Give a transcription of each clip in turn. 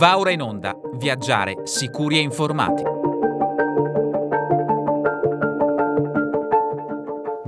Va ora in onda, viaggiare sicuri e informati.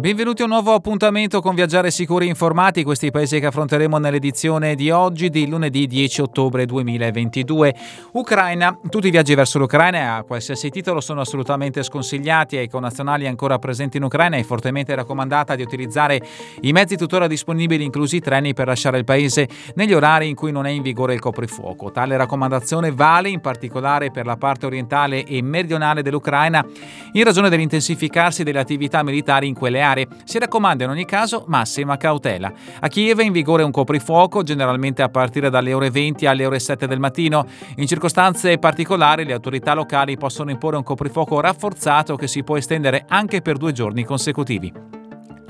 Benvenuti a un nuovo appuntamento con Viaggiare Sicuri Informati, questi paesi che affronteremo nell'edizione di oggi di lunedì 10 ottobre 2022. Ucraina, tutti i viaggi verso l'Ucraina a qualsiasi titolo sono assolutamente sconsigliati ai connazionali ancora presenti in Ucraina è fortemente raccomandata di utilizzare i mezzi tuttora disponibili, inclusi i treni per lasciare il paese negli orari in cui non è in vigore il coprifuoco. Tale raccomandazione vale in particolare per la parte orientale e meridionale dell'Ucraina in ragione dell'intensificarsi delle attività militari in quelle aree nucleare. Si raccomanda in ogni caso massima cautela. A Kiev è in vigore un coprifuoco, generalmente a partire dalle ore 20 alle ore 7 del mattino. In circostanze particolari le autorità locali possono imporre un coprifuoco rafforzato che si può estendere anche per due giorni consecutivi.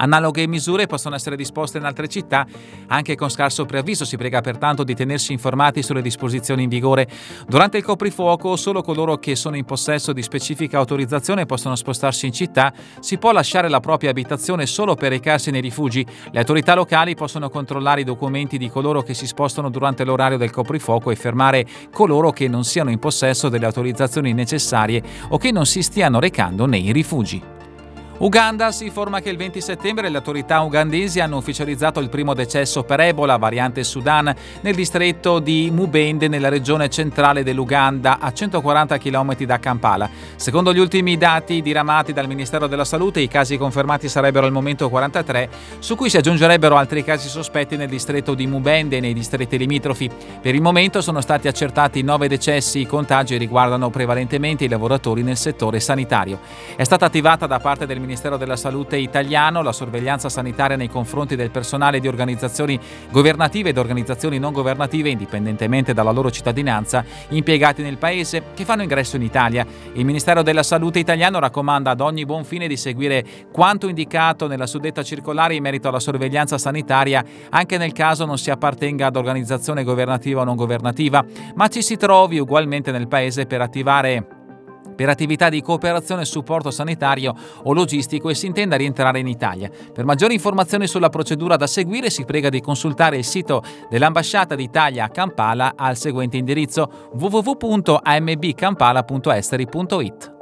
Analoghe misure possono essere disposte in altre città anche con scarso preavviso. Si prega pertanto di tenersi informati sulle disposizioni in vigore. Durante il coprifuoco solo coloro che sono in possesso di specifica autorizzazione possono spostarsi in città. Si può lasciare la propria abitazione solo per recarsi nei rifugi. Le autorità locali possono controllare i documenti di coloro che si spostano durante l'orario del coprifuoco e fermare coloro che non siano in possesso delle autorizzazioni necessarie o che non si stiano recando nei rifugi. Uganda si informa che il 20 settembre le autorità ugandesi hanno ufficializzato il primo decesso per Ebola, variante Sudan, nel distretto di Mubende, nella regione centrale dell'Uganda, a 140 km da Kampala. Secondo gli ultimi dati diramati dal Ministero della Salute, i casi confermati sarebbero al momento 43, su cui si aggiungerebbero altri casi sospetti nel distretto di Mubende e nei distretti limitrofi. Per il momento sono stati accertati 9 decessi, i contagi riguardano prevalentemente i lavoratori nel settore sanitario. È stata attivata da parte del Ministero della Salute italiano la sorveglianza sanitaria nei confronti del personale di organizzazioni governative ed organizzazioni non governative, indipendentemente dalla loro cittadinanza, impiegati nel Paese, che fanno ingresso in Italia. Il Ministero della Salute italiano raccomanda ad ogni buon fine di seguire quanto indicato nella suddetta circolare in merito alla sorveglianza sanitaria, anche nel caso non si appartenga ad organizzazione governativa o non governativa, ma ci si trovi ugualmente nel Paese per attivare per attività di cooperazione e supporto sanitario o logistico e si intenda rientrare in Italia. Per maggiori informazioni sulla procedura da seguire si prega di consultare il sito dell'Ambasciata d'Italia a Kampala al seguente indirizzo www.ambkampala.esteri.it.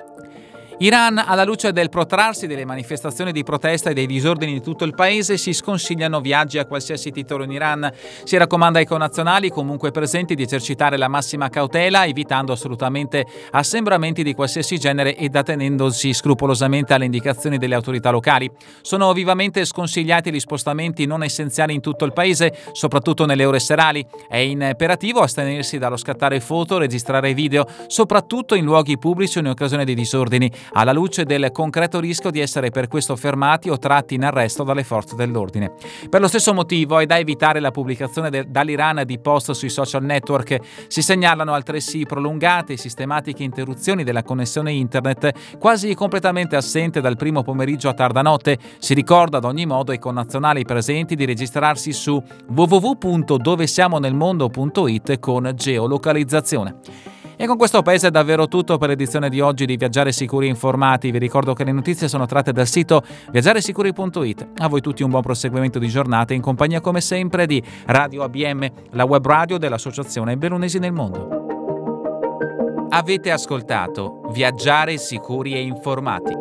Iran, alla luce del protrarsi delle manifestazioni di protesta e dei disordini di tutto il paese, si sconsigliano viaggi a qualsiasi titolo in Iran. Si raccomanda ai connazionali comunque presenti di esercitare la massima cautela, evitando assolutamente assembramenti di qualsiasi genere ed attenendosi scrupolosamente alle indicazioni delle autorità locali. Sono vivamente sconsigliati gli spostamenti non essenziali in tutto il paese, soprattutto nelle ore serali. È imperativo astenersi dallo scattare foto, registrare video, soprattutto in luoghi pubblici o in occasione di disordini alla luce del concreto rischio di essere per questo fermati o tratti in arresto dalle forze dell'ordine. Per lo stesso motivo è da evitare la pubblicazione dall'Iran di post sui social network. Si segnalano altresì prolungate e sistematiche interruzioni della connessione internet, quasi completamente assente dal primo pomeriggio a tarda notte. Si ricorda ad ogni modo ai connazionali presenti di registrarsi su www.dovesiamonelmondo.it con geolocalizzazione. E con questo paese è davvero tutto per l'edizione di oggi di Viaggiare Sicuri Informati. Vi ricordo che le notizie sono tratte dal sito viaggiaresicuri.it. A voi tutti un buon proseguimento di giornata in compagnia come sempre di Radio ABM, la web radio dell'Associazione Bellunesi nel Mondo. Avete ascoltato Viaggiare Sicuri e Informati